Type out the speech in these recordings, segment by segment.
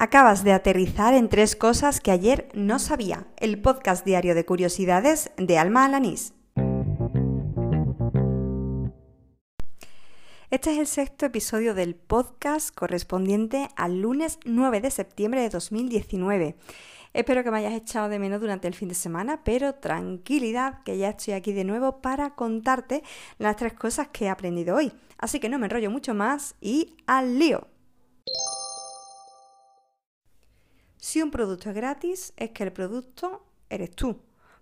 Acabas de aterrizar en tres cosas que ayer no sabía. El podcast diario de curiosidades de Alma Alanís. Este es el sexto episodio del podcast correspondiente al lunes 9 de septiembre de 2019. Espero que me hayas echado de menos durante el fin de semana, pero tranquilidad que ya estoy aquí de nuevo para contarte las tres cosas que he aprendido hoy. Así que no me enrollo mucho más y al lío. Si un producto es gratis, es que el producto eres tú.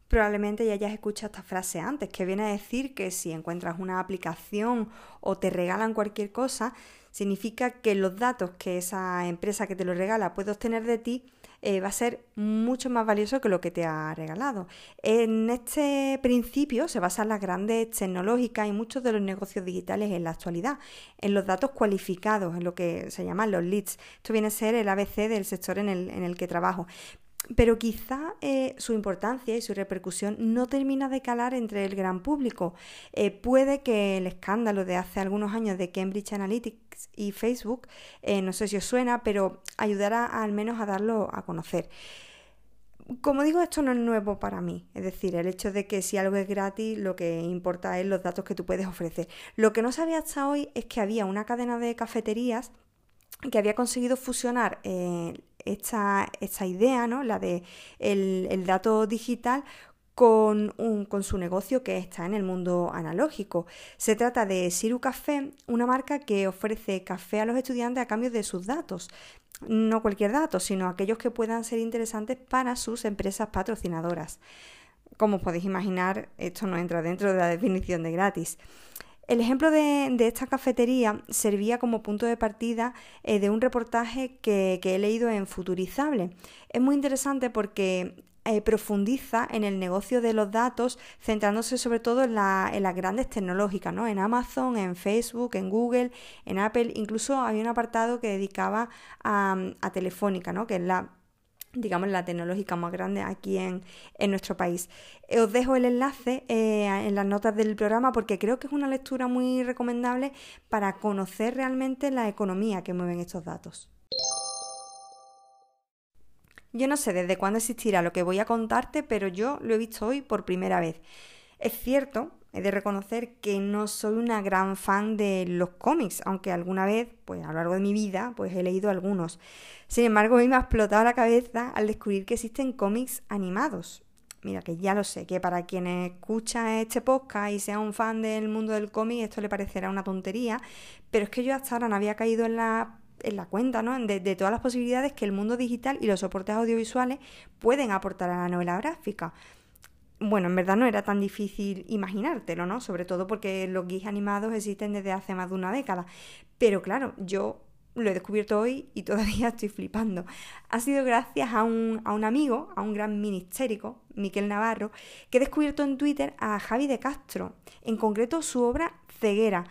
Probablemente ya hayas escuchado esta frase antes, que viene a decir que si encuentras una aplicación o te regalan cualquier cosa, significa que los datos que esa empresa que te lo regala puede obtener de ti eh, va a ser mucho más valioso que lo que te ha regalado. En este principio se basan las grandes tecnológicas y muchos de los negocios digitales en la actualidad, en los datos cualificados, en lo que se llaman los leads. Esto viene a ser el ABC del sector en el, en el que trabajo pero quizá eh, su importancia y su repercusión no termina de calar entre el gran público. Eh, puede que el escándalo de hace algunos años de Cambridge Analytics y Facebook, eh, no sé si os suena, pero ayudará al menos a darlo a conocer. Como digo, esto no es nuevo para mí, es decir, el hecho de que si algo es gratis, lo que importa es los datos que tú puedes ofrecer. Lo que no sabía hasta hoy es que había una cadena de cafeterías que había conseguido fusionar esta, idea, ¿no? la de el, dato digital, con, un, con, su negocio que está en el mundo analógico. Se trata de Siru Café, una marca que ofrece café a los estudiantes a cambio de sus datos. No cualquier dato, sino aquellos que puedan ser interesantes para sus empresas patrocinadoras. Como podéis imaginar, esto no entra dentro de la definición de gratis. El ejemplo de, esta cafetería servía como punto de partida eh, de un reportaje que, he leído en Futurizable. Es muy interesante porque eh, profundiza en el negocio de los datos, centrándose sobre todo en, las grandes tecnológicas, ¿no? En Amazon, en Facebook, en Google, en Apple. Incluso había un apartado que dedicaba a, a Telefónica, ¿no? Que es la digamos, la tecnológica más grande aquí en, nuestro país. Eh, os dejo el enlace eh, en las notas del programa porque creo que es una lectura muy recomendable para conocer realmente la economía que mueven estos datos. Yo no sé desde cuándo existirá lo que voy a contarte, pero yo lo he visto hoy por primera vez. Es cierto, he de reconocer que no soy una gran fan de los cómics, aunque alguna vez, pues a lo largo de mi vida, pues he leído algunos. Sin embargo, a mí me ha explotado la cabeza al descubrir que existen cómics animados. Mira, que ya lo sé, que para quienes escuchan este podcast y sean un fan del mundo del cómic, esto le parecerá una tontería, pero es que yo hasta ahora no había caído en la en la cuenta ¿no? de, todas las posibilidades que el mundo digital y los soportes audiovisuales pueden aportar a la novela gráfica bueno, en verdad no era tan difícil imaginártelo, ¿no? Sobre todo porque los GIFs animados existen desde hace más de una década. Pero claro, yo lo he descubierto hoy y todavía estoy flipando. Ha sido gracias a un, a un amigo, a un gran ministérico, Miquel Navarro, que he descubierto en Twitter a Javi de Castro, en concreto su obra Ceguera.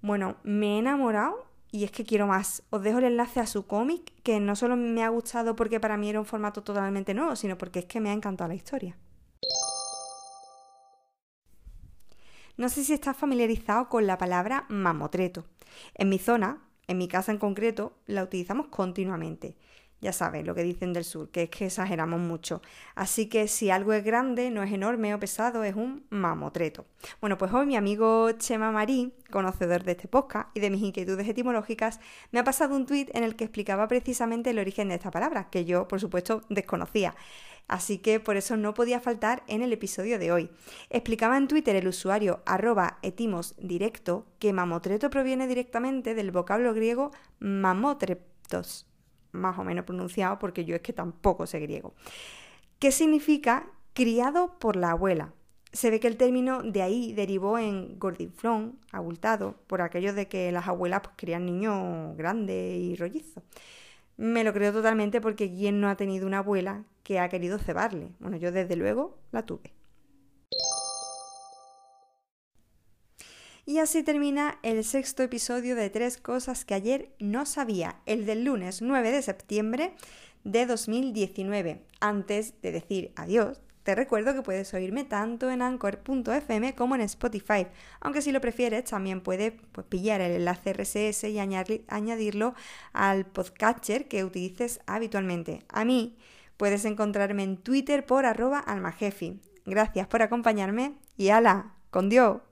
Bueno, me he enamorado y es que quiero más. Os dejo el enlace a su cómic, que no solo me ha gustado porque para mí era un formato totalmente nuevo, sino porque es que me ha encantado la historia. No sé si estás familiarizado con la palabra mamotreto. En mi zona, en mi casa en concreto, la utilizamos continuamente. Ya sabes lo que dicen del sur, que es que exageramos mucho. Así que si algo es grande, no es enorme o pesado, es un mamotreto. Bueno, pues hoy mi amigo Chema Marín, conocedor de este podcast y de mis inquietudes etimológicas, me ha pasado un tuit en el que explicaba precisamente el origen de esta palabra, que yo, por supuesto, desconocía así que por eso no podía faltar en el episodio de hoy. Explicaba en Twitter el usuario arroba etimosdirecto que mamotreto proviene directamente del vocablo griego mamotretos, más o menos pronunciado porque yo es que tampoco sé griego, ¿Qué significa criado por la abuela. Se ve que el término de ahí derivó en gordinflón, abultado, por aquello de que las abuelas pues, crían niños grandes y rollizos. Me lo creo totalmente porque ¿quién no ha tenido una abuela que ha querido cebarle? Bueno, yo desde luego la tuve. Y así termina el sexto episodio de Tres Cosas que ayer no sabía, el del lunes 9 de septiembre de 2019. Antes de decir adiós, Te recuerdo que puedes oírme tanto en anchor.fm como en Spotify, aunque si lo prefieres también puedes pues, pillar el enlace RSS y añadirlo al podcatcher que utilices habitualmente. A mí puedes encontrarme en Twitter por arroba almajefi. Gracias por acompañarme y ala, con Dios.